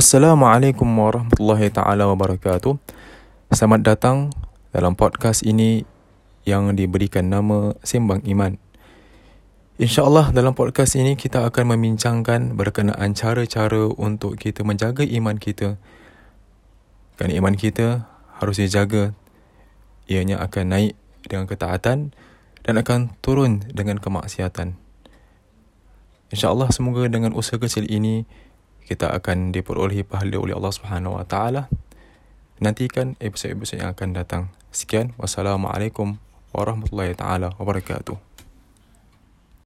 Assalamualaikum warahmatullahi taala wabarakatuh. Selamat datang dalam podcast ini yang diberikan nama Sembang Iman. Insya-Allah dalam podcast ini kita akan membincangkan berkenaan cara-cara untuk kita menjaga iman kita. Kerana iman kita harus dijaga. Ianya akan naik dengan ketaatan dan akan turun dengan kemaksiatan. Insya-Allah semoga dengan usaha kecil ini kita akan diperolehi pahala oleh Allah Subhanahu Wa Taala. Nantikan episod-episod yang akan datang. Sekian, wassalamualaikum warahmatullahi taala wabarakatuh.